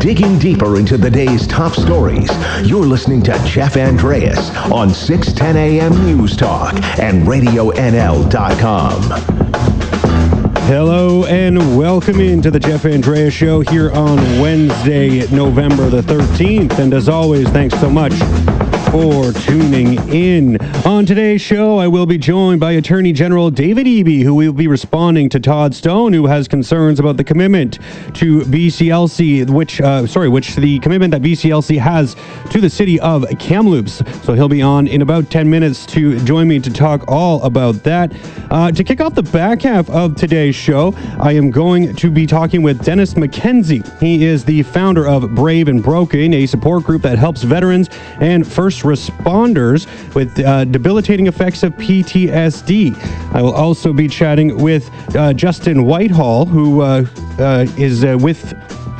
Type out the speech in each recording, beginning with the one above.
Digging deeper into the day's top stories, you're listening to Jeff Andreas on 610 AM News Talk and RadioNL.com. Hello and welcome into the Jeff Andreas Show here on Wednesday, November the 13th. And as always, thanks so much for tuning in. On today's show, I will be joined by Attorney General David Eby, who will be responding to Todd Stone, who has concerns about the commitment to BCLC, which, uh, sorry, which the commitment that BCLC has to the city of Kamloops. So he'll be on in about 10 minutes to join me to talk all about that. Uh, to kick off the back half of today's show, I am going to be talking with Dennis McKenzie. He is the founder of Brave and Broken, a support group that helps veterans and first responders with uh, debilitating effects of PTSD. I will also be chatting with uh, Justin Whitehall, who uh, uh is uh, with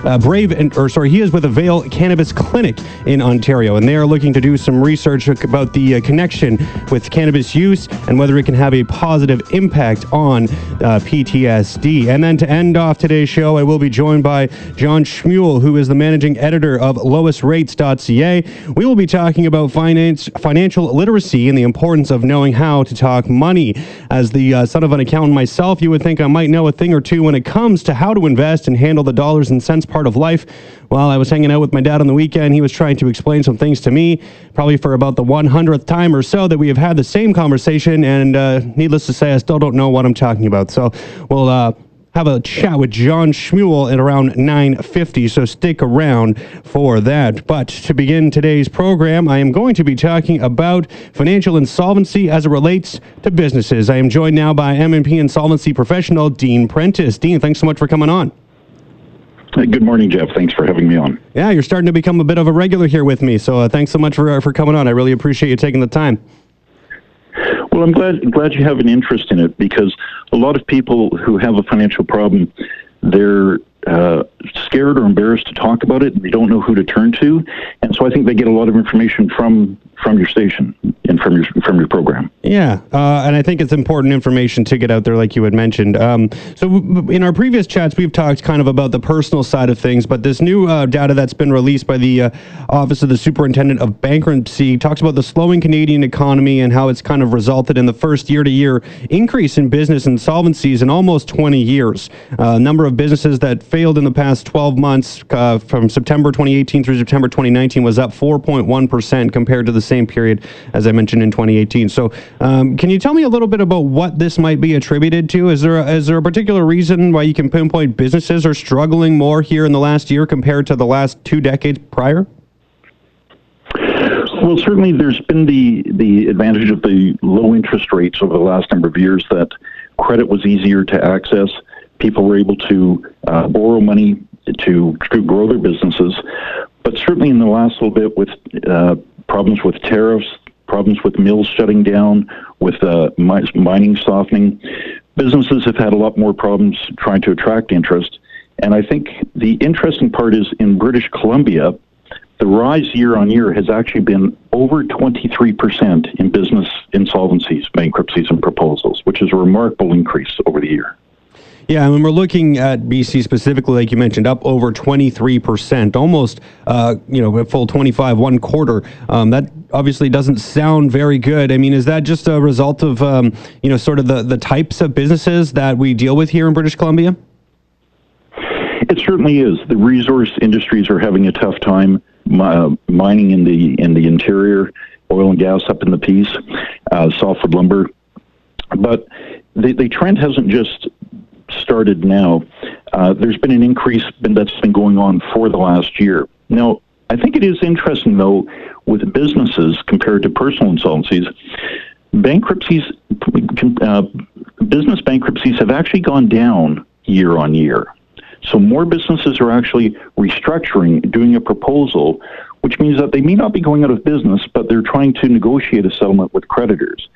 uh, Brave, and, or sorry, he is with Avail Cannabis Clinic in Ontario, and they are looking to do some research about the uh, connection with cannabis use and whether it can have a positive impact on uh, PTSD. And then to end off today's show, I will be joined by John Shmuel, who is the managing editor of lowestrates.ca. We will be talking about finance, financial literacy and the importance of knowing how to talk money. As the uh, son of an accountant myself, you would think I might know a thing or two when it comes to how to invest and handle the dollars and cents part of life. While I was hanging out with my dad on the weekend, he was trying to explain some things to me, probably for about the 100th time or so that we have had the same conversation. And uh, needless to say, I still don't know what I'm talking about. So we'll uh, have a chat with John Shmuel at around 9:50, so stick around for that. But to begin today's program, I am going to be talking about financial insolvency as it relates to businesses. I am joined now by MNP insolvency professional Dean Prentice. Dean, thanks so much for coming on. Good morning, Jeff. Thanks for having me on. Yeah, you're starting to become a bit of a regular here with me. So uh, thanks so much for uh, for coming on. I really appreciate you taking the time. Well, I'm glad glad you have an interest in it because a lot of people who have a financial problem, they're uh, scared or embarrassed to talk about it. They don't know who to turn to, and so I think they get a lot of information from from your station and from your from your program. Yeah, uh, and I think it's important information to get out there, like you had mentioned. Um, so in our previous chats, we've talked kind of about the personal side of things, but this new uh, data that's been released by the uh, Office of the Superintendent of Bankruptcy talks about the slowing Canadian economy and how it's kind of resulted in the first year-to-year increase in business insolvencies in almost 20 years. A uh, number of businesses that failed in the past 12 months, uh, from September 2018 through September 2019, was up 4.1 percent compared to the same period, as I mentioned in 2018. So, um, can you tell me a little bit about what this might be attributed to? Is there a, is there a particular reason why you can pinpoint businesses are struggling more here in the last year compared to the last two decades prior? Well, certainly there's been the, the advantage of the low interest rates over the last number of years that credit was easier to access. People were able to uh, borrow money to, to grow their businesses. But certainly in the last little bit with uh, problems with tariffs, problems with mills shutting down, with uh, mining softening. Businesses have had a lot more problems trying to attract interest. And I think the interesting part is in British Columbia, the rise year on year has actually been over 23% in business insolvencies, bankruptcies, and proposals, which is a remarkable increase over the year. Yeah, and when we're looking at BC specifically, like you mentioned, up over 23%, almost, uh, you know, a full 25, one quarter. Um, that obviously doesn't sound very good. I mean, is that just a result of, um, you know, sort of the, the types of businesses that we deal with here in British Columbia? It certainly is. The resource industries are having a tough time. Uh, mining in the in the interior, oil and gas up in the Peace, uh, softwood lumber, but the, the trend hasn't just started now, uh, there's been an increase that's been going on for the last year. Now, I think it is interesting, though, with businesses compared to personal insolvencies, bankruptcies, uh, business bankruptcies have actually gone down year on year. So more businesses are actually restructuring, doing a proposal, which means that they may not be going out of business, but they're trying to negotiate a settlement with creditors.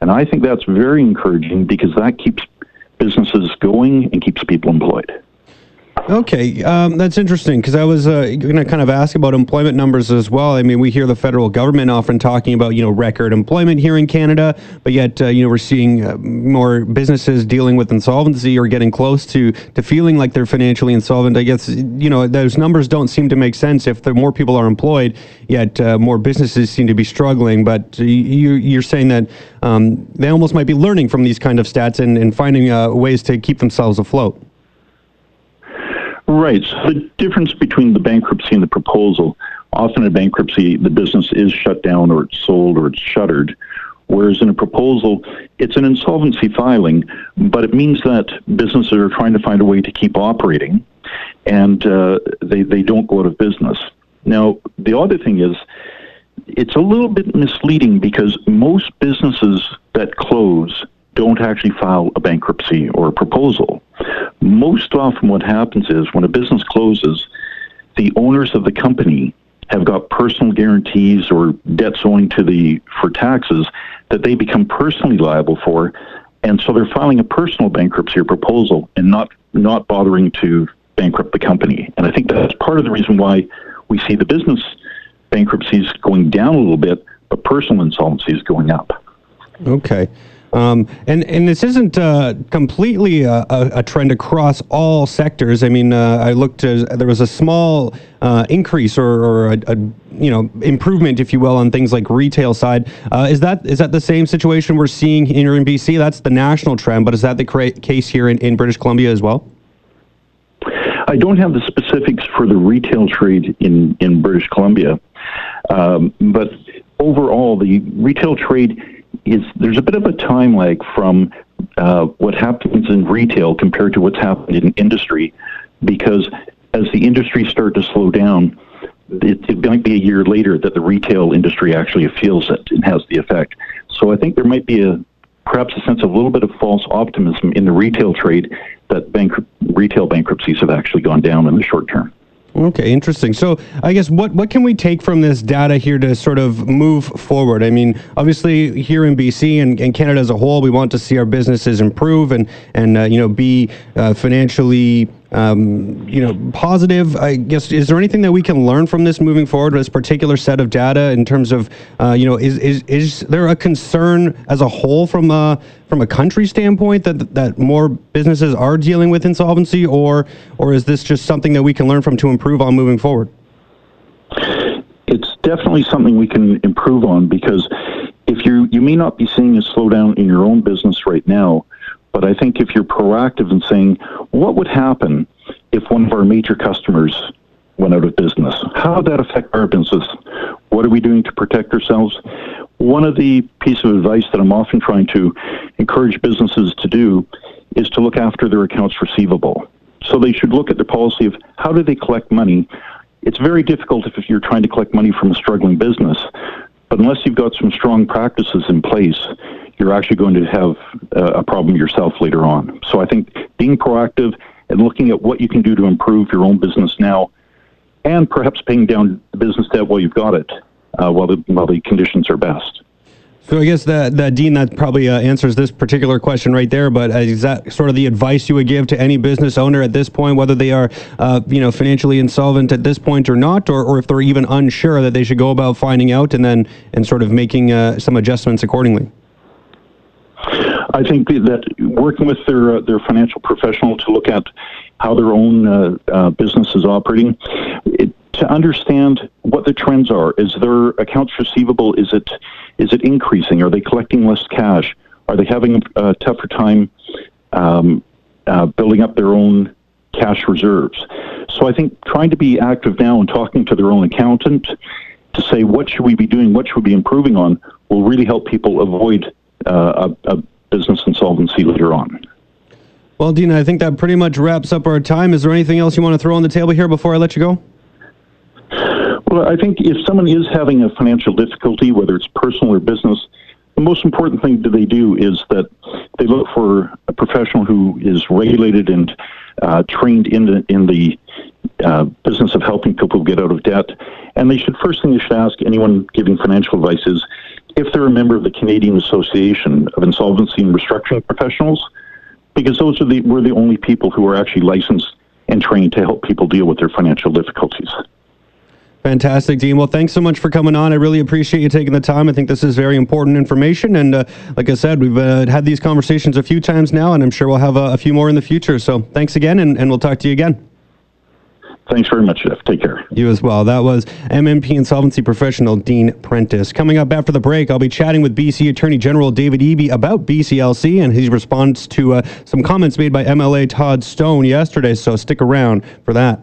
And I think that's very encouraging because that keeps businesses going and keeps people employed. Okay, um, that's interesting because I was uh, going to kind of ask about employment numbers as well. I mean, we hear the federal government often talking about you know record employment here in Canada, but yet uh, you know we're seeing uh, more businesses dealing with insolvency or getting close to to feeling like they're financially insolvent. I guess you know those numbers don't seem to make sense if more people are employed, yet uh, more businesses seem to be struggling. But you you're saying that um, they almost might be learning from these kind of stats and, and finding uh, ways to keep themselves afloat. Right. So the difference between the bankruptcy and the proposal, often in bankruptcy, the business is shut down or it's sold or it's shuttered. Whereas in a proposal, it's an insolvency filing, but it means that businesses are trying to find a way to keep operating and uh, they, they don't go out of business. Now, the other thing is, it's a little bit misleading because most businesses that close don't actually file a bankruptcy or a proposal. Most often, what happens is when a business closes, the owners of the company have got personal guarantees or debts owing to the for taxes that they become personally liable for, and so they're filing a personal bankruptcy proposal and not not bothering to bankrupt the company. And I think that's part of the reason why we see the business bankruptcies going down a little bit, but personal insolvencies going up. Okay. Um, and and this isn't uh, completely a, a, trend across all sectors. I mean, uh, I looked. there was a small uh, increase or, or a, a, you know improvement, if you will, on things like retail side. Uh, is that is that the same situation we're seeing here in BC? That's the national trend, but is that the cra- case here in, in British Columbia as well? I don't have the specifics for the retail trade in in British Columbia, um, but overall, the retail trade is there's a bit of a time lag from uh, what happens in retail compared to what's happened in industry, because as the industry start to slow down, it, it might be a year later that the retail industry actually feels it and has the effect. So I think there might be a perhaps a sense of a little bit of false optimism in the retail trade that bank, retail bankruptcies have actually gone down in the short term. Okay, interesting. So, I guess what what can we take from this data here to sort of move forward? I mean, obviously here in BC and, and Canada as a whole, we want to see our businesses improve and and uh, you know be uh, financially um, you know, positive. I guess is there anything that we can learn from this moving forward? This particular set of data in terms of, uh, you know, is, is is there a concern as a whole from a from a country standpoint that that more businesses are dealing with insolvency, or or is this just something that we can learn from to improve on moving forward? It's definitely something we can improve on because if you you may not be seeing a slowdown in your own business right now, but I think if you're proactive in saying, what would happen if one of our major customers went out of business? How would that affect our business? What are we doing to protect ourselves? One of the pieces of advice that I'm often trying to encourage businesses to do is to look after their accounts receivable. So they should look at the policy of how do they collect money. It's very difficult if you're trying to collect money from a struggling business, unless you've got some strong practices in place, you're actually going to have a problem yourself later on. So I think being proactive and looking at what you can do to improve your own business now, and perhaps paying down the business debt while you've got it, uh, while the while the conditions are best. So I guess that, that Dean, that probably uh, answers this particular question right there. But uh, is that sort of the advice you would give to any business owner at this point, whether they are, uh, you know, financially insolvent at this point or not, or, or if they're even unsure that they should go about finding out and then and sort of making uh, some adjustments accordingly? I think that working with their uh, their financial professional to look at how their own uh, business is operating, it, to understand what the trends are. Is their accounts receivable is it is it increasing? Are they collecting less cash? Are they having a tougher time um, uh, building up their own cash reserves? So I think trying to be active now and talking to their own accountant to say what should we be doing, what should we be improving on, will really help people avoid uh, a, a business insolvency later on. Well, Dina, I think that pretty much wraps up our time. Is there anything else you want to throw on the table here before I let you go? Well, I think if someone is having a financial difficulty, whether it's personal or business, the most important thing that they do is that they look for a professional who is regulated and uh, trained in the, in the uh, business of helping people get out of debt. And they should first thing they should ask anyone giving financial advice is if they're a member of the Canadian Association of Insolvency and Restructuring Professionals, because those are the we're the only people who are actually licensed and trained to help people deal with their financial difficulties. Fantastic, Dean. Well, thanks so much for coming on. I really appreciate you taking the time. I think this is very important information. And uh, like I said, we've uh, had these conversations a few times now, and I'm sure we'll have a, a few more in the future. So thanks again, and, and we'll talk to you again. Thanks very much, Jeff. Take care. You as well. That was MNP insolvency professional Dean Prentice. Coming up after the break, I'll be chatting with BC Attorney General David Eby about BCLC and his response to uh, some comments made by MLA Todd Stone yesterday. So stick around for that.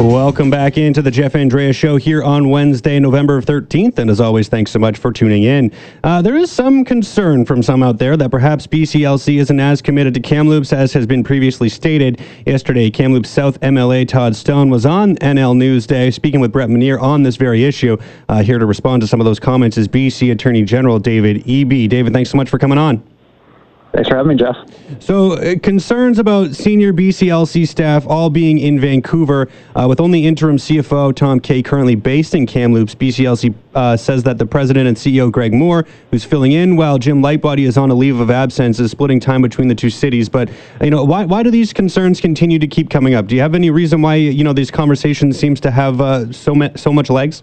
Welcome back into the Jeff Andrea Show here on Wednesday, November 13th. And as always, thanks so much for tuning in. Uh, there is some concern from some out there that perhaps BCLC isn't as committed to Kamloops as has been previously stated. Yesterday, Kamloops South MLA Todd Stone was on NL Newsday speaking with Brett Mineer on this very issue. Uh, here to respond to some of those comments is BC Attorney General David Eby David, thanks so much for coming on. Thanks for having me, Jeff. So, uh, concerns about senior BCLC staff all being in Vancouver, uh, with only interim CFO Tom Kay currently based in Kamloops. BCLC uh, says that the president and CEO Greg Moore, who's filling in while Jim Lightbody is on a leave of absence, is splitting time between the two cities. But you know, why why do these concerns continue to keep coming up? Do you have any reason why you know these conversations seems to have uh, so ma- so much legs?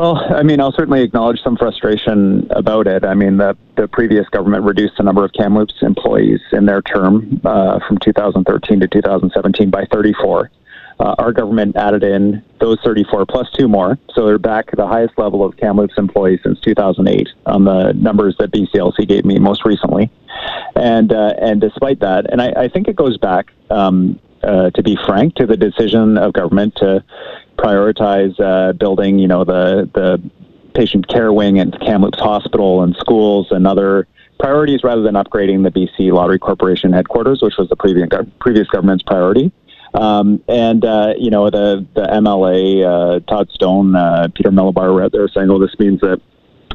Well, I mean, I'll certainly acknowledge some frustration about it. I mean, the, the previous government reduced the number of Kamloops employees in their term uh, from 2013 to 2017 by 34. Uh, our government added in those 34 plus two more, so they're back at the highest level of Kamloops employees since 2008 on the numbers that BCLC gave me most recently. And uh, and despite that, and I, I think it goes back um, uh, to be frank, to the decision of government to prioritize uh, building, you know, the the patient care wing at Kamloops Hospital and schools and other priorities rather than upgrading the BC Lottery Corporation headquarters, which was the previous previous government's priority. Um, and uh, you know, the the MLA uh, Todd Stone, uh, Peter Milobar were out there saying, "Oh, this means that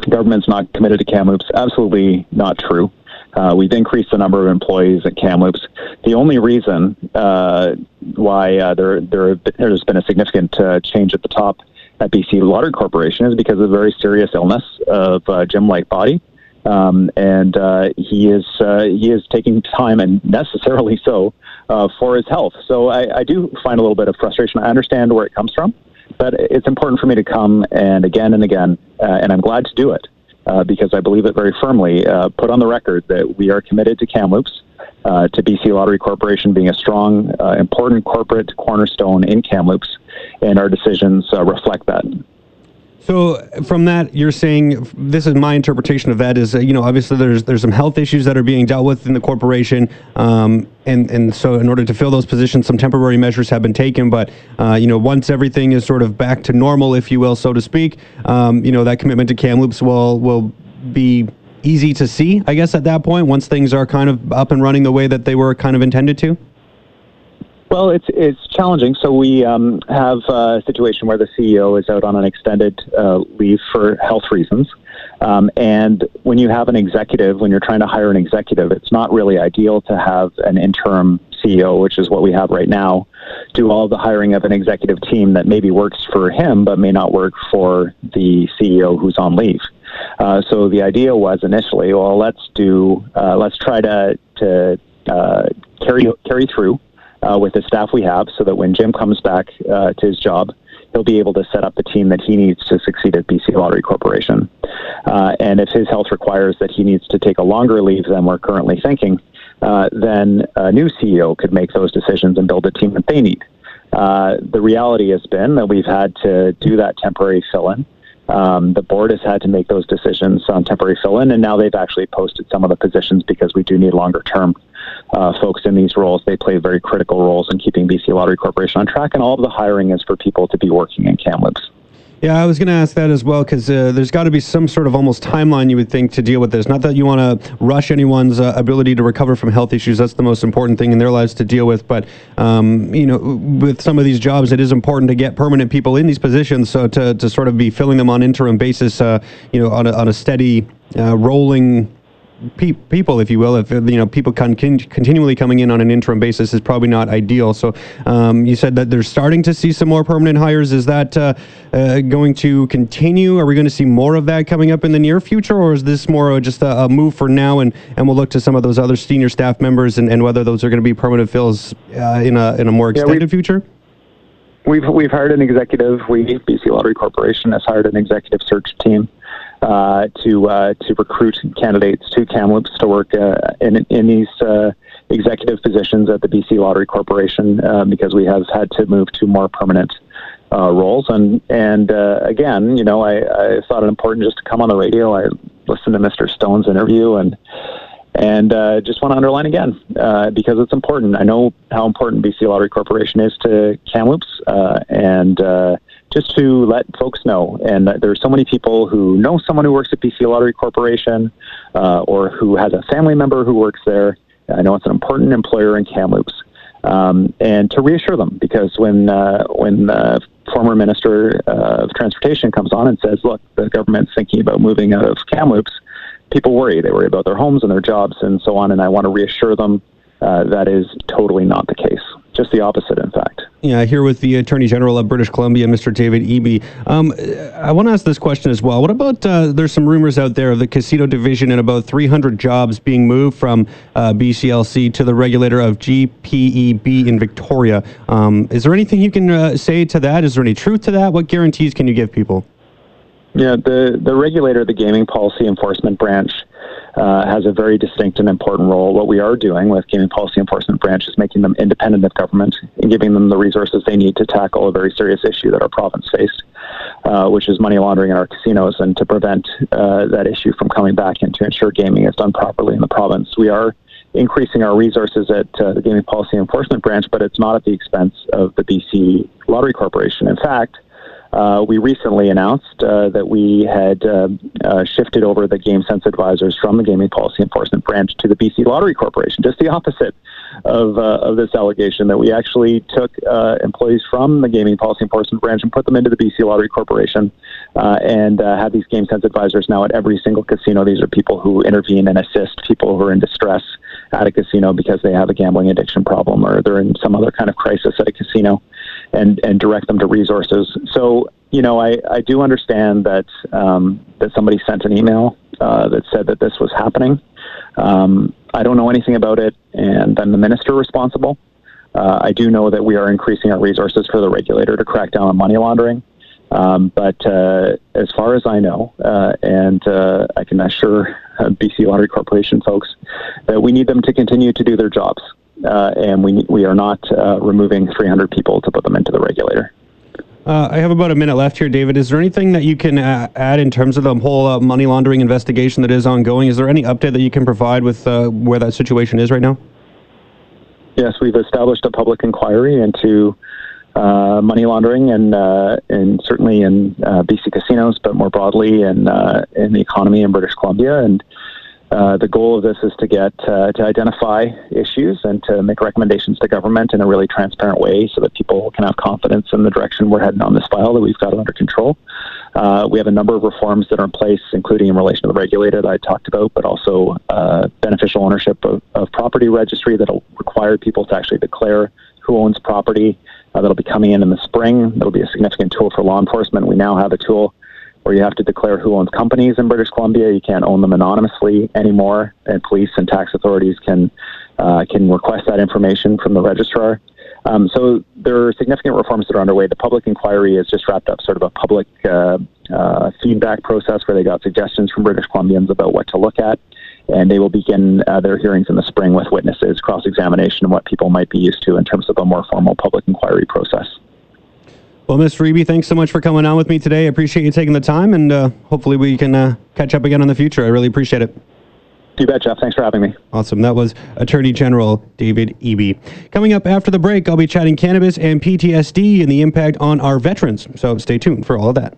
government's not committed to Kamloops." Absolutely not true. Uh, we've increased the number of employees at Kamloops. The only reason uh, why uh, there, there there's been a significant uh, change at the top at BC Lottery Corporation is because of a very serious illness of uh, Jim Lightbody. Um, and uh, he is he is taking time and necessarily so for his health. So I, I do find a little bit of frustration. I understand where it comes from, but it's important for me to come and again and again, and I'm glad to do it uh, because I believe it very firmly, uh, put on the record that we are committed to Kamloops, uh, to BC Lottery Corporation being a strong, uh, important corporate cornerstone in Kamloops, and our decisions uh, reflect that. So from that, you're saying this is my interpretation of that is uh, you know obviously there's there's some health issues that are being dealt with in the corporation, um, and and so in order to fill those positions, some temporary measures have been taken. But uh, you know once everything is sort of back to normal, if you will, so to speak, um, you know that commitment to Kamloops will will be easy to see, I guess, at that point once things are kind of up and running the way that they were kind of intended to. Well, it's it's challenging. So we um, have a situation where the CEO is out on an extended uh, leave for health reasons, um, and when you have an executive, when you're trying to hire an executive, it's not really ideal to have an interim CEO, which is what we have right now, do all the hiring of an executive team that maybe works for him but may not work for the CEO who's on leave. Uh, so the idea was initially, well, let's do, uh, let's try to to uh, carry carry through uh, with the staff we have so that when Jim comes back uh, to his job, he'll be able to set up the team that he needs to succeed at BC Lottery Corporation. Uh, and if his health requires that he needs to take a longer leave than we're currently thinking, uh, then a new CEO could make those decisions and build a team that they need. Uh, the reality has been that we've had to do that temporary fill in. Um, the board has had to make those decisions on temporary fill in, and now they've actually posted some of the positions because we do need longer term uh, folks in these roles. They play very critical roles in keeping BC Lottery Corporation on track, and all of the hiring is for people to be working in Kamloops. Yeah, I was going to ask that as well because uh, there's got to be some sort of almost timeline you would think to deal with this. Not that you want to rush anyone's uh, ability to recover from health issues. That's the most important thing in their lives to deal with. But um, you know, with some of these jobs, it is important to get permanent people in these positions. So to, to sort of be filling them on interim basis, uh, you know, on a, on a steady, uh, rolling pe- people, if you will, if you know people con- continually coming in on an interim basis is probably not ideal. So um, you said that they're starting to see some more permanent hires. Is that uh, uh, going to continue? Are we going to see more of that coming up in the near future, or is this more just a, a move for now, and, and we'll look to some of those other senior staff members and, and whether those are going to be permanent fills uh, in a in a more extended yeah, future? We've we've hired an executive. We BC Lottery Corporation has hired an executive search team uh, to uh, to recruit candidates to Kamloops to work uh, in in these uh, executive positions at the BC Lottery Corporation uh, because we have had to move to more permanent roles. And and again, you know, I, I thought it important just to come on the radio. I listened to Mr. Stone's interview and and uh, just want to underline again uh, because it's important. I know how important BC Lottery Corporation is to Kamloops, uh, and just to let folks know. And there are so many people who know someone who works at BC Lottery Corporation, uh, or who has a family member who works there. I know it's an important employer in Kamloops, um, and to reassure them because when uh, when the former Minister of Transportation comes on and says, "Look, the government's thinking about moving out of Kamloops." people worry. They worry about their homes and their jobs and so on. And I want to reassure them uh, that is totally not the case. Just the opposite, in fact. Yeah, here with the Attorney General of British Columbia, Mr. David Eby. Um, I want to ask this question as well. What about uh, there's some rumors out there of the casino division and about 300 jobs being moved from uh, BCLC to the regulator of GPEB in Victoria? Um, is there anything you can uh, say to that? Is there any truth to that? What guarantees can you give people? Yeah, the, the regulator, the Gaming Policy Enforcement Branch, uh, has a very distinct and important role. What we are doing with Gaming Policy Enforcement Branch is making them independent of government and giving them the resources they need to tackle a very serious issue that our province faced, uh, which is money laundering in our casinos, and to prevent uh, that issue from coming back and to ensure gaming is done properly in the province. We are increasing our resources at uh, the Gaming Policy Enforcement Branch, but it's not at the expense of the BC Lottery Corporation. In fact, uh, we recently announced uh, that we had uh, uh, shifted over the game sense advisors from the Gaming Policy Enforcement Branch to the BC Lottery Corporation, just the opposite of, uh, of this allegation that we actually took employees from the Gaming Policy Enforcement Branch and put them into the BC Lottery Corporation and have these game sense advisors now at every single casino. These are people who intervene and assist people who are in distress at a casino because they have a gambling addiction problem or they're in some other kind of crisis at a casino and and direct them to resources. So you know, I, I do understand that um, that somebody sent an email uh, that said that this was happening. Um, I don't know anything about it, and I'm the minister responsible. Uh, I do know that we are increasing our resources for the regulator to crack down on money laundering. Um, but uh, as far as I know, uh, and uh, I can assure uh, BC Lottery Corporation folks that we need them to continue to do their jobs uh, and we we are not uh, removing 300 people to put them into the regulator. Uh, I have about a minute left here, David. Is there anything that you can uh, add in terms of the whole uh, money laundering investigation that is ongoing? Is there any update that you can provide with uh, where that situation is right now? Yes, we've established a public inquiry into money laundering and and certainly in BC casinos, but more broadly in in the economy in British Columbia and. Uh, the goal of this is to get uh, to identify issues and to make recommendations to government in a really transparent way, so that people can have confidence in the direction we're heading on this file that we've got under control. Uh, we have a number of reforms that are in place, including in relation to the regulated I talked about, but also uh, beneficial ownership of, of property registry that'll require people to actually declare who owns property. Uh, that'll be coming in in the spring. That'll be a significant tool for law enforcement. We now have a tool where you have to declare who owns companies in British Columbia. You can't own them anonymously anymore, and police and tax authorities can uh, can request that information from the registrar. Um, so there are significant reforms that are underway. The public inquiry has just wrapped up sort of a public uh, uh, feedback process where they got suggestions from British Columbians about what to look at. And they will begin uh, their hearings in the spring with witnesses, cross examination, and what people might be used to in terms of a more formal public inquiry process. Well, Mr. Eby, thanks so much for coming on with me today. I appreciate you taking the time, and uh, hopefully we can uh, catch up again in the future. I really appreciate it. You bet, Jeff. Thanks for having me. Awesome. That was Attorney General David Eby. Coming up after the break, I'll be chatting cannabis and PTSD and the impact on our veterans. So stay tuned for all of that.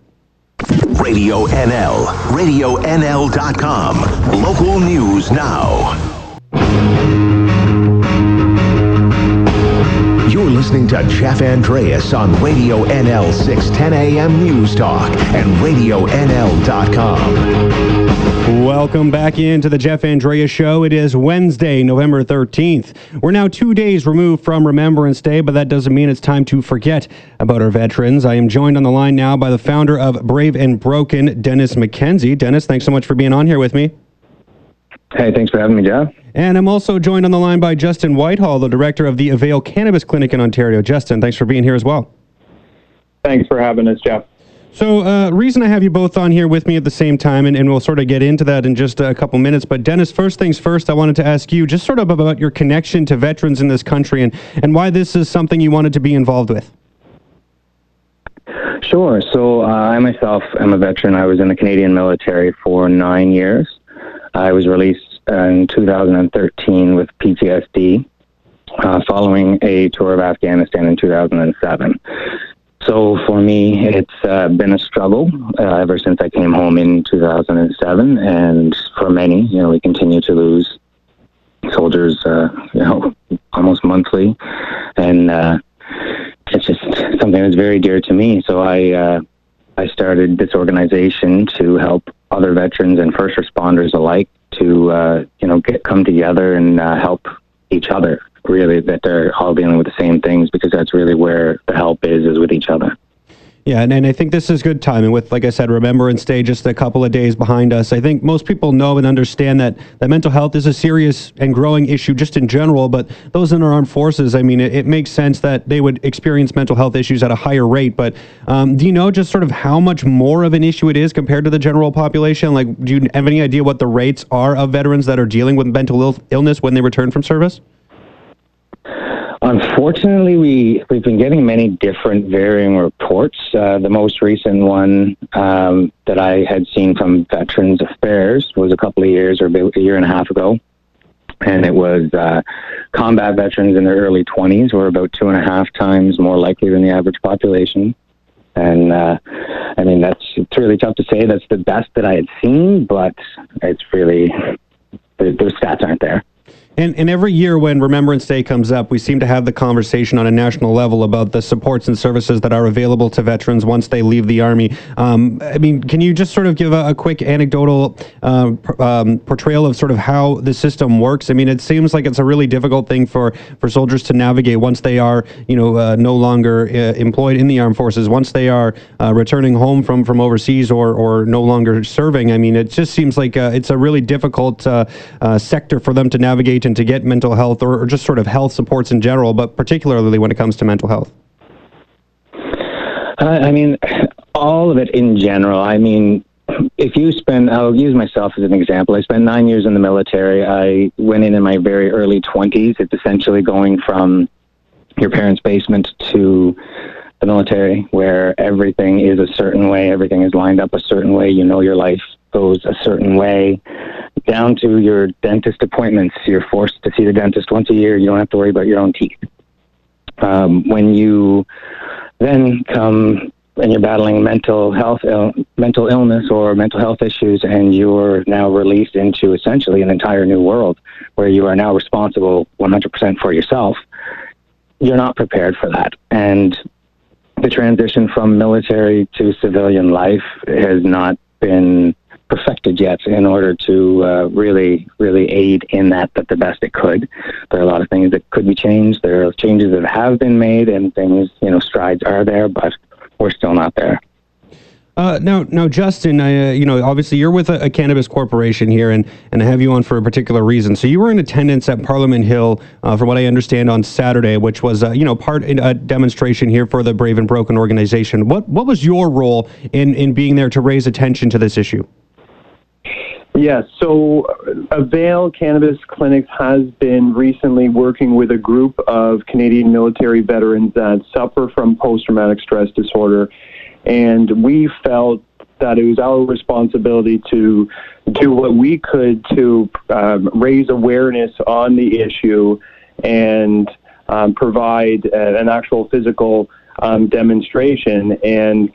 Radio NL, RadioNL.com. Local news now. Listening to Jeff Andreas on Radio NL 610 AM News Talk and RadioNL.com. Welcome back into the Jeff Andreas Show. It is Wednesday, November 13th. We're now two days removed from Remembrance Day, but that doesn't mean it's time to forget about our veterans. I am joined on the line now by the founder of Brave and Broken, Dennis McKenzie. Dennis, thanks so much for being on here with me. Hey, thanks for having me, Jeff. And I'm also joined on the line by Justin Whitehall, the director of the Avail Cannabis Clinic in Ontario. Justin, thanks for being here as well. Thanks for having us, Jeff. So, uh, reason I have you both on here with me at the same time, and, and we'll sort of get into that in just a couple minutes. But, Dennis, first things first, I wanted to ask you just sort of about your connection to veterans in this country and, and why this is something you wanted to be involved with. Sure. So, uh, I myself am a veteran. I was in the Canadian military for nine years. I was released in 2013 with PTSD uh, following a tour of Afghanistan in 2007. So for me, it's uh, been a struggle uh, ever since I came home in 2007, and for many, you know, we continue to lose soldiers, uh, you know, almost monthly, and uh, it's just something that's very dear to me. So I uh, I started this organization to help other veterans and first responders alike to uh, you know get come together and uh, help each other. Really, that they're all dealing with the same things because that's really where the help is is with each other. Yeah, and, and I think this is good timing with, like I said, Remembrance Day just a couple of days behind us. I think most people know and understand that, that mental health is a serious and growing issue just in general, but those in our armed forces, I mean, it, it makes sense that they would experience mental health issues at a higher rate. But um, do you know just sort of how much more of an issue it is compared to the general population? Like, do you have any idea what the rates are of veterans that are dealing with mental Ill- illness when they return from service? Unfortunately, we we've been getting many different varying reports. Uh, the most recent one um, that I had seen from Veterans Affairs was a couple of years or a year and a half ago, and it was uh, combat veterans in their early 20s were about two and a half times more likely than the average population. And uh, I mean, that's it's really tough to say. That's the best that I had seen, but it's really the, those stats aren't there. And, and every year when Remembrance Day comes up, we seem to have the conversation on a national level about the supports and services that are available to veterans once they leave the Army. Um, I mean, can you just sort of give a, a quick anecdotal uh, um, portrayal of sort of how the system works? I mean, it seems like it's a really difficult thing for, for soldiers to navigate once they are, you know, uh, no longer uh, employed in the armed forces, once they are uh, returning home from, from overseas or, or no longer serving. I mean, it just seems like uh, it's a really difficult uh, sector for them to navigate to get mental health or, or just sort of health supports in general, but particularly when it comes to mental health? Uh, I mean, all of it in general. I mean, if you spend, I'll use myself as an example. I spent nine years in the military. I went in in my very early 20s. It's essentially going from your parents' basement to the military, where everything is a certain way, everything is lined up a certain way. You know your life goes a certain way down to your dentist appointments. You're forced to see the dentist once a year. You don't have to worry about your own teeth. Um, when you then come and you're battling mental health, Ill, mental illness or mental health issues, and you're now released into essentially an entire new world where you are now responsible 100% for yourself. You're not prepared for that, and the transition from military to civilian life has not been perfected yet in order to uh, really, really aid in that that the best it could. There are a lot of things that could be changed. There are changes that have been made, and things, you know, strides are there, but we're still not there. Uh, now, now, Justin, uh, you know, obviously you're with a, a, cannabis corporation here, and, and I have you on for a particular reason. So you were in attendance at Parliament Hill, uh, from what I understand, on Saturday, which was, uh, you know, part in a demonstration here for the Brave and Broken organization. What what was your role in in being there to raise attention to this issue? Yes, so Avail Cannabis Clinics has been recently working with a group of Canadian military veterans that suffer from post traumatic stress disorder, and we felt that it was our responsibility to do what we could to um, raise awareness on the issue and um, provide an actual physical um, demonstration. And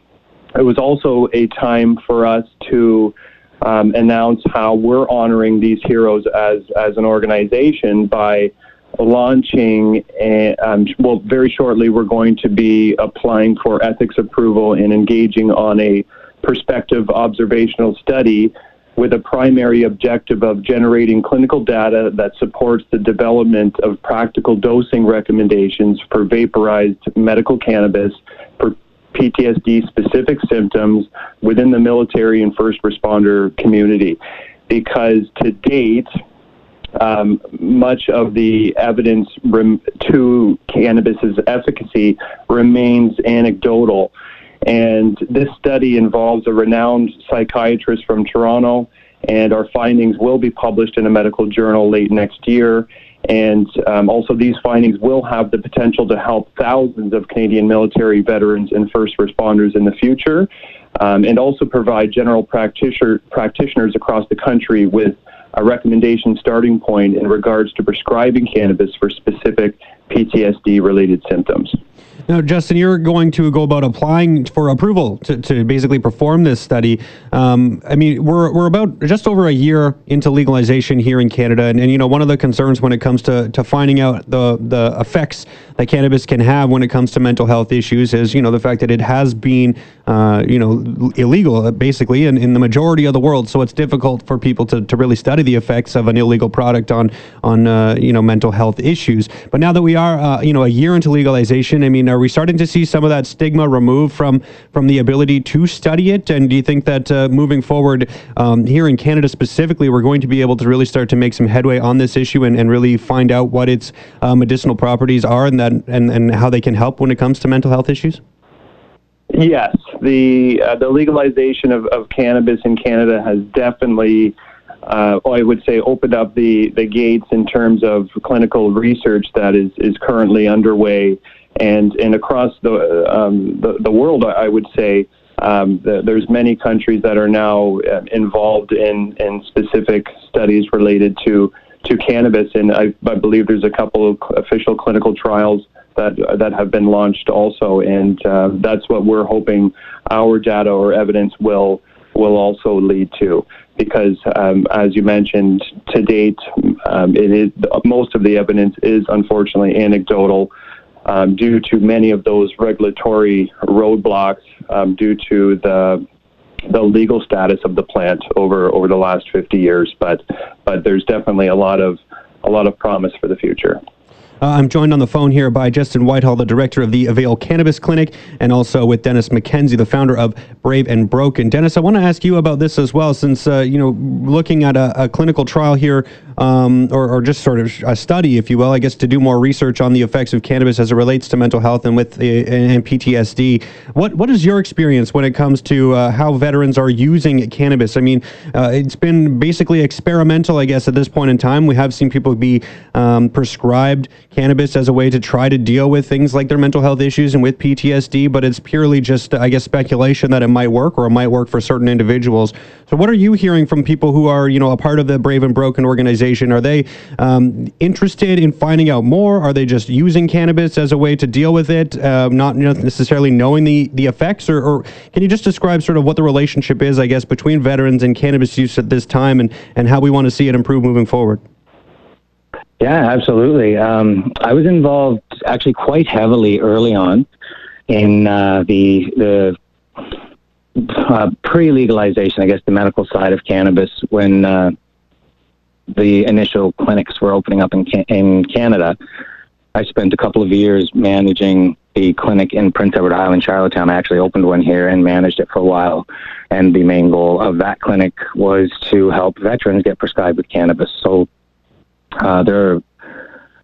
it was also a time for us to um, announce how we're honoring these heroes as as an organization by launching, a, um, well, very shortly, we're going to be applying for ethics approval and engaging on a prospective observational study with a primary objective of generating clinical data that supports the development of practical dosing recommendations for vaporized medical cannabis for PTSD specific symptoms within the military and first responder community. Because to date, um, much of the evidence rem- to cannabis's efficacy remains anecdotal. And this study involves a renowned psychiatrist from Toronto, and our findings will be published in a medical journal late next year. And um, also, these findings will have the potential to help thousands of Canadian military veterans and first responders in the future, um, and also provide general practitioner, practitioners across the country with a recommendation starting point in regards to prescribing cannabis for specific PTSD related symptoms. Now, Justin, you're going to go about applying for approval to, to basically perform this study. Um, I mean, we're, we're about just over a year into legalization here in Canada. And, and, you know, one of the concerns when it comes to, to finding out the, the effects that cannabis can have when it comes to mental health issues is, you know, the fact that it has been, uh, you know, illegal basically in, in the majority of the world. So it's difficult for people to, to really study the effects of an illegal product on, on uh, you know, mental health issues. But now that we are, uh, you know, a year into legalization, I mean, are we starting to see some of that stigma removed from from the ability to study it? And do you think that uh, moving forward um, here in Canada specifically, we're going to be able to really start to make some headway on this issue and, and really find out what its uh, medicinal properties are and that and, and how they can help when it comes to mental health issues? Yes, the uh, the legalization of, of cannabis in Canada has definitely uh, I would say, opened up the, the gates in terms of clinical research that is, is currently underway. And, and across the, um, the, the world, I would say, um, the, there's many countries that are now uh, involved in, in specific studies related to, to cannabis. And I, I believe there's a couple of official clinical trials that that have been launched also, and uh, that's what we're hoping our data or evidence will will also lead to. Because, um, as you mentioned, to date, um, it is most of the evidence is unfortunately anecdotal. Um, due to many of those regulatory roadblocks, um, due to the the legal status of the plant over over the last 50 years, but but there's definitely a lot of a lot of promise for the future. Uh, I'm joined on the phone here by Justin Whitehall, the director of the Avail Cannabis Clinic, and also with Dennis McKenzie, the founder of Brave and Broken. Dennis, I want to ask you about this as well, since uh, you know, looking at a, a clinical trial here, um, or, or, just sort of a study, if you will, I guess, to do more research on the effects of cannabis as it relates to mental health and with and PTSD. What what is your experience when it comes to uh, how veterans are using cannabis? I mean, uh, it's been basically experimental, I guess, at this point in time. We have seen people be um, prescribed cannabis as a way to try to deal with things like their mental health issues and with PTSD, but it's purely just, I guess, speculation that it might work or it might work for certain individuals. So, what are you hearing from people who are, you know, a part of the Brave and Broken organization? Are they um, interested in finding out more? Are they just using cannabis as a way to deal with it, uh, not necessarily knowing the the effects? Or, or can you just describe sort of what the relationship is, I guess, between veterans and cannabis use at this time, and and how we want to see it improve moving forward? Yeah, absolutely. Um, I was involved actually quite heavily early on in uh, the the uh, pre-legalization, I guess, the medical side of cannabis when uh, the initial clinics were opening up in in Canada. I spent a couple of years managing the clinic in Prince Edward Island, Charlottetown. I actually opened one here and managed it for a while. And the main goal of that clinic was to help veterans get prescribed with cannabis. So uh, there are,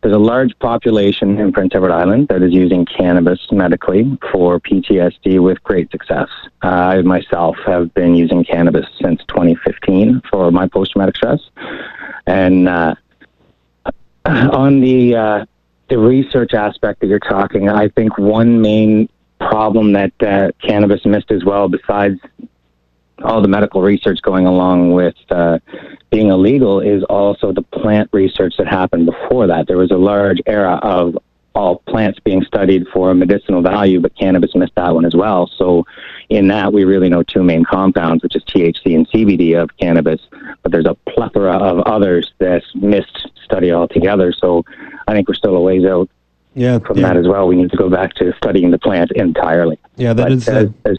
there's a large population in Prince Edward Island that is using cannabis medically for PTSD with great success. Uh, I myself have been using cannabis since 2015 for my post traumatic stress. And uh, on the, uh, the research aspect that you're talking, I think one main problem that uh, cannabis missed as well, besides all the medical research going along with uh, being illegal is also the plant research that happened before that. There was a large era of all plants being studied for medicinal value, but cannabis missed that one as well. So, in that, we really know two main compounds, which is THC and CBD of cannabis, but there's a plethora of others that missed study altogether. So, I think we're still a ways out yeah, from yeah. that as well. We need to go back to studying the plant entirely. Yeah, that But is. Uh, as, as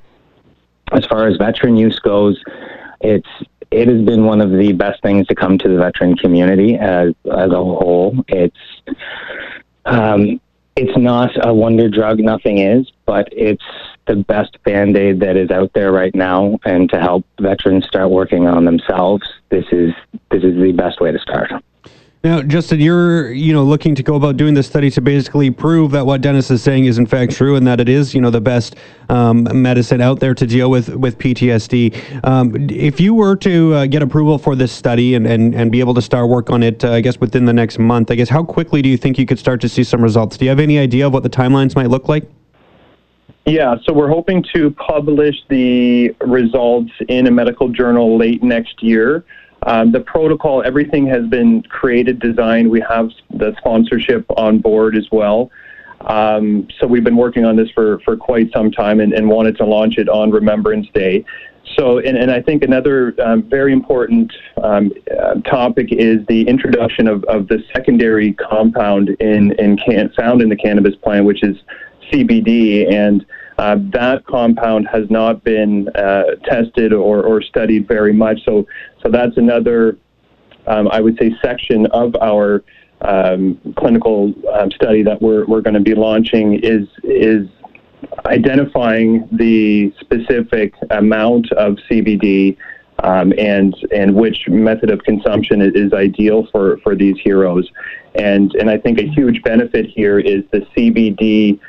far as veteran use goes, it's it has been one of the best things to come to the veteran community as as a whole. It's um, it's not a wonder drug, nothing is, but it's the best band aid that is out there right now. And to help veterans start working on themselves, this is this is the best way to start. Now, Justin, you're you know looking to go about doing this study to basically prove that what Dennis is saying is in fact true, and that it is you know the best um, medicine out there to deal with with PTSD. Um, if you were to uh, get approval for this study and, and, and be able to start work on it, uh, I guess within the next month, I guess how quickly do you think you could start to see some results? Do you have any idea of what the timelines might look like? Yeah, so we're hoping to publish the results in a medical journal late next year. Um, the protocol, everything has been created, designed. We have the sponsorship on board as well. Um, so we've been working on this for, for quite some time and, and wanted to launch it on Remembrance Day. So, and, and I think another um, very important um, uh, topic is the introduction of, of the secondary compound in, in can, found in the cannabis plant, which is CBD. And uh, that compound has not been uh, tested or, or studied very much. So, so that's another, um, I would say, section of our um, clinical um, study that we're, we're going to be launching is is identifying the specific amount of CBD um, and and which method of consumption is ideal for, for these heroes. And and I think a huge benefit here is the CBD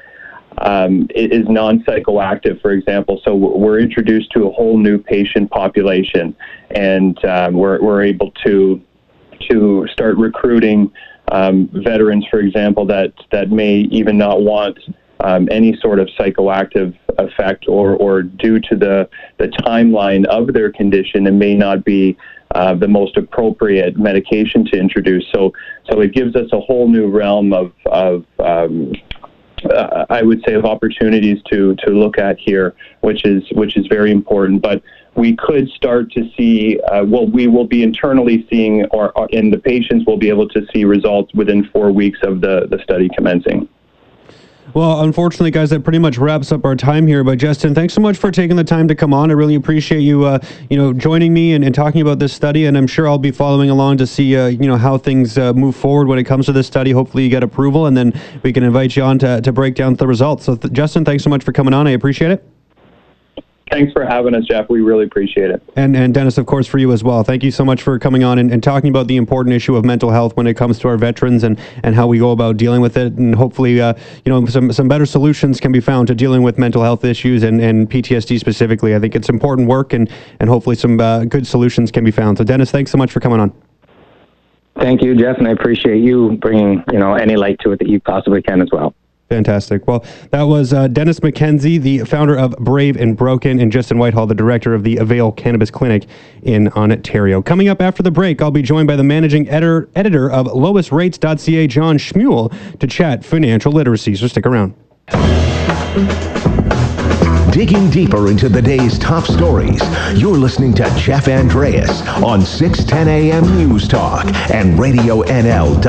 um, is non-psychoactive, for example. So we're introduced to a whole new patient population, and um, we're we're able to to start recruiting um, veterans, for example, that that may even not want um, any sort of psychoactive effect, or or due to the the timeline of their condition, it may not be uh, the most appropriate medication to introduce. So so it gives us a whole new realm of of um, uh, I would say of opportunities to to look at here, which is which is very important. But we could start to see uh, well, we will be internally seeing, or, or and the patients will be able to see results within four weeks of the the study commencing. Well, unfortunately, guys, that pretty much wraps up our time here. But Justin, thanks so much for taking the time to come on. I really appreciate you, uh, you know, joining me and, and, talking about this study. And I'm sure I'll be following along to see, uh, you know, how things uh, move forward when it comes to this study. Hopefully, you get approval, and then we can invite you on to, to break down the results. So, th- Justin, thanks so much for coming on. I appreciate it. Thanks for having us, Jeff. We really appreciate it. And and Dennis, of course, for you as well. Thank you so much for coming on and, and talking about the important issue of mental health when it comes to our veterans and, and how we go about dealing with it. And hopefully, uh, you know, some, some better solutions can be found to dealing with mental health issues and, and PTSD specifically. I think it's important work and, and hopefully some uh, good solutions can be found. So, Dennis, thanks so much for coming on. Thank you, Jeff, and I appreciate you bringing you know any light to it that you possibly can as well. Fantastic. Well, that was uh, Dennis McKenzie, the founder of Brave and Broken, and Justin Whitehall, the director of the Avail Cannabis Clinic in Ontario. Coming up after the break, I'll be joined by the managing editor, editor of lowestrates.ca, John Shmuel, to chat financial literacy. So stick around. Digging deeper into the day's top stories, you're listening to Jeff Andreas on 610 AM News Talk and RadioNL.com.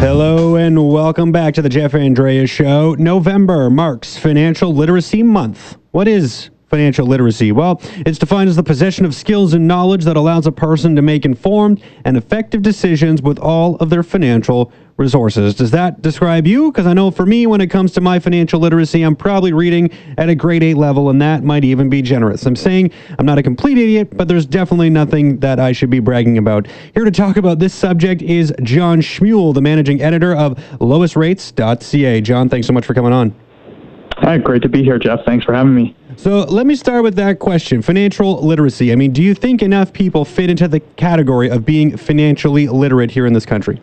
Hello and welcome back to the Jeff Andreas Show. November marks Financial Literacy Month. What is financial literacy? Well, it's defined as the possession of skills and knowledge that allows a person to make informed and effective decisions with all of their financial resources. Does that describe you? Because I know for me, when it comes to my financial literacy, I'm probably reading at a grade 8 level, and that might even be generous. I'm saying I'm not a complete idiot, but there's definitely nothing that I should be bragging about. Here to talk about this subject is John Shmuel, the managing editor of lowestrates.ca. John, thanks so much for coming on. Hi, great to be here, Jeff. Thanks for having me. So let me start with that question financial literacy. I mean, do you think enough people fit into the category of being financially literate here in this country?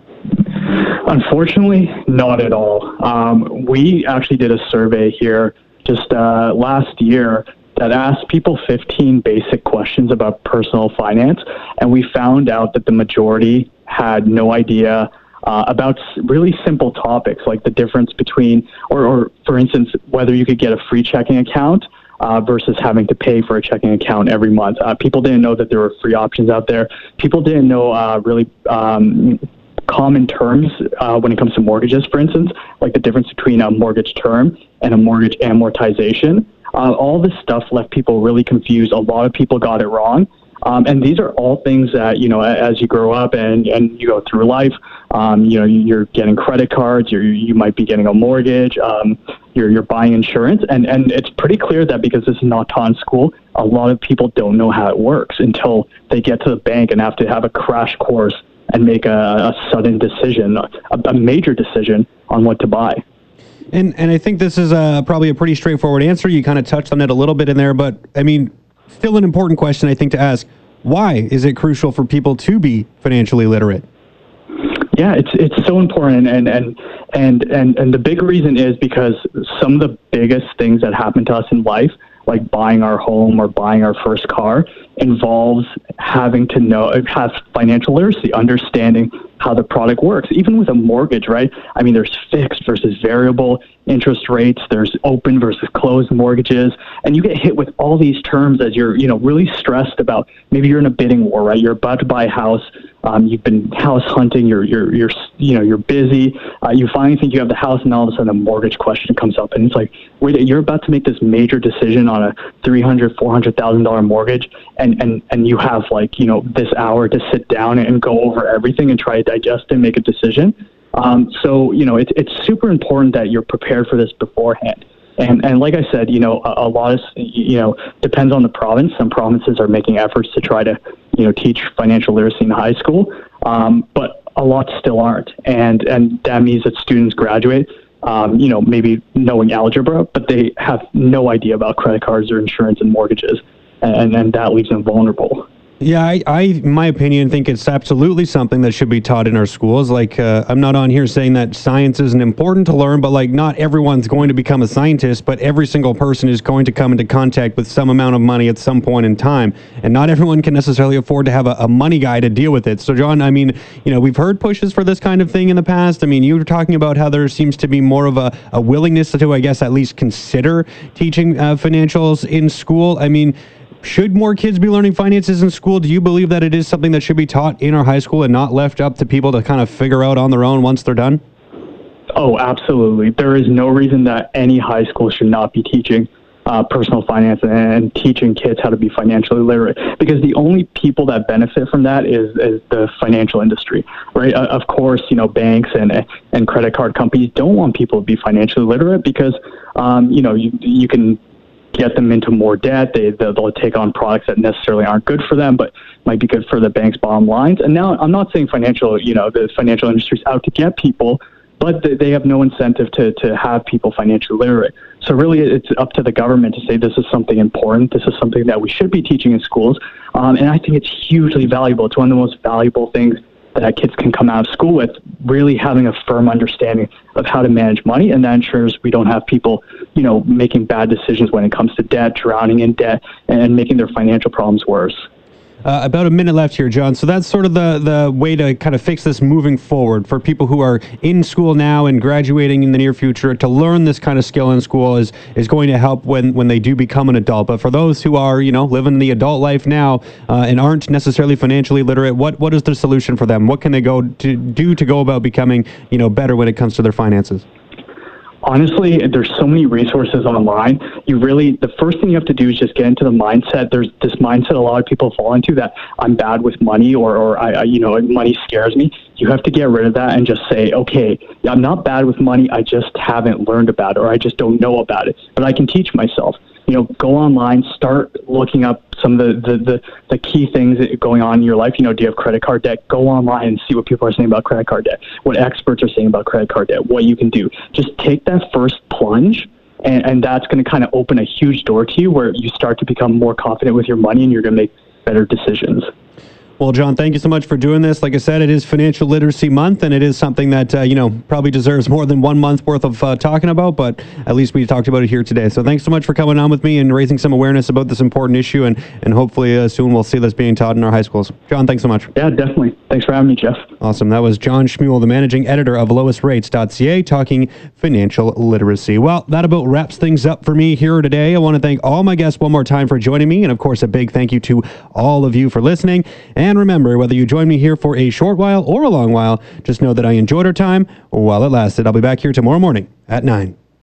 Unfortunately, not at all. Um, we actually did a survey here just uh, last year that asked people 15 basic questions about personal finance, and we found out that the majority had no idea uh, about really simple topics like the difference between, or, or for instance, whether you could get a free checking account uh, versus having to pay for a checking account every month. Uh, people didn't know that there were free options out there. People didn't know uh, really um, common terms uh, when it comes to mortgages, for instance, like the difference between a mortgage term and a mortgage amortization. Uh, all this stuff left people really confused. A lot of people got it wrong. Um, and these are all things that, you know, as you grow up and, and you go through life, um, you know, you're getting credit cards, you you might be getting a mortgage, um, you're, you're buying insurance. And, and it's pretty clear that because this is not in school, a lot of people don't know how it works until they get to the bank and have to have a crash course and make a, a sudden decision, a, a major decision on what to buy. And and I think this is a, probably a pretty straightforward answer. You kind of touched on it a little bit in there, but I mean, still an important question I think to ask. Why is it crucial for people to be financially literate? Yeah, it's it's so important, and and and and and the big reason is because some of the biggest things that happen to us in life like buying our home or buying our first car involves having to know have financial literacy understanding how the product works even with a mortgage right? I mean there's fixed versus variable interest rates there's open versus closed mortgages and you get hit with all these terms as you're you know really stressed about maybe you're in a bidding war right? You're about to buy a house um, you've been house hunting you're you're you're you know you're busy uh, you finally think you have the house and all of a sudden a mortgage question comes up and it's like wait you're about to make this major decision on a three hundred four hundred thousand dollar mortgage and and and you have like you know this hour to sit down and go over everything and try to digest and make a decision um, so you know it's it's super important that you're prepared for this beforehand and and like I said, you know, a, a lot of you know depends on the province. Some provinces are making efforts to try to you know teach financial literacy in high school, um, but a lot still aren't, and and that means that students graduate. Um, you know, maybe knowing algebra, but they have no idea about credit cards or insurance and mortgages, and, and that leaves them vulnerable. Yeah, I, I, my opinion, think it's absolutely something that should be taught in our schools. Like, uh, I'm not on here saying that science isn't important to learn, but like, not everyone's going to become a scientist, but every single person is going to come into contact with some amount of money at some point in time. And not everyone can necessarily afford to have a, a money guy to deal with it. So, John, I mean, you know, we've heard pushes for this kind of thing in the past. I mean, you were talking about how there seems to be more of a, a willingness to, I guess, at least consider teaching uh, financials in school. I mean, should more kids be learning finances in school? Do you believe that it is something that should be taught in our high school and not left up to people to kind of figure out on their own once they're done? Oh, absolutely. There is no reason that any high school should not be teaching uh, personal finance and teaching kids how to be financially literate because the only people that benefit from that is, is the financial industry, right? Uh, of course, you know, banks and, and credit card companies don't want people to be financially literate because, um, you know, you, you can get them into more debt. They they'll take on products that necessarily aren't good for them, but might be good for the bank's bottom lines. And now I'm not saying financial, you know, the financial industry's out to get people, but they have no incentive to to have people financially literate. So really, it's up to the government to say this is something important. This is something that we should be teaching in schools, um, and I think it's hugely valuable. It's one of the most valuable things that kids can come out of school with really having a firm understanding of how to manage money. And that ensures we don't have people you know making bad decisions when it comes to debt drowning in debt and making their financial problems worse uh, about a minute left here, John. So that's sort of the, the way to kind of fix this moving forward for people who are in school now and graduating in the near future. To learn this kind of skill in school is is going to help when when they do become an adult. But for those who are you know living the adult life now uh, and aren't necessarily financially literate, what what is the solution for them? What can they go to do to go about becoming you know better when it comes to their finances? Honestly, there's so many resources online. You really, the first thing you have to do is just get into the mindset. There's this mindset a lot of people fall into that I'm bad with money or, or I, I, you know, money scares me. You have to get rid of that and just say, okay, I'm not bad with money. I just haven't learned about it or I just don't know about it, but I can teach myself you know, go online, start looking up some of the, the, the, the, key things that going on in your life. You know, do you have credit card debt? Go online and see what people are saying about credit card debt, what experts are saying about credit card debt, what you can do. Just take that first plunge. And, and that's going to kind of open a huge door to you where you start to become more confident with your money and you're going to make better decisions. Well, John, thank you so much for doing this. Like I said, it is Financial Literacy Month, and it is something that, uh, you know, probably deserves more than one month worth of uh, talking about, but at least we talked about it here today. So thanks so much for coming on with me and raising some awareness about this important issue, and, and hopefully uh, soon we'll see this being taught in our high schools. John, thanks so much. Yeah, definitely. Thanks for having me, Jeff. Awesome. That was John Shmuel, the managing editor of LowestRates.ca, talking financial literacy. Well, that about wraps things up for me here today. I want to thank all my guests one more time for joining me, and of course, a big thank you to all of you for listening. And And remember, whether you join me here for a short while or a long while, just know that I enjoyed our time while it lasted. I'll be back here tomorrow morning at 9.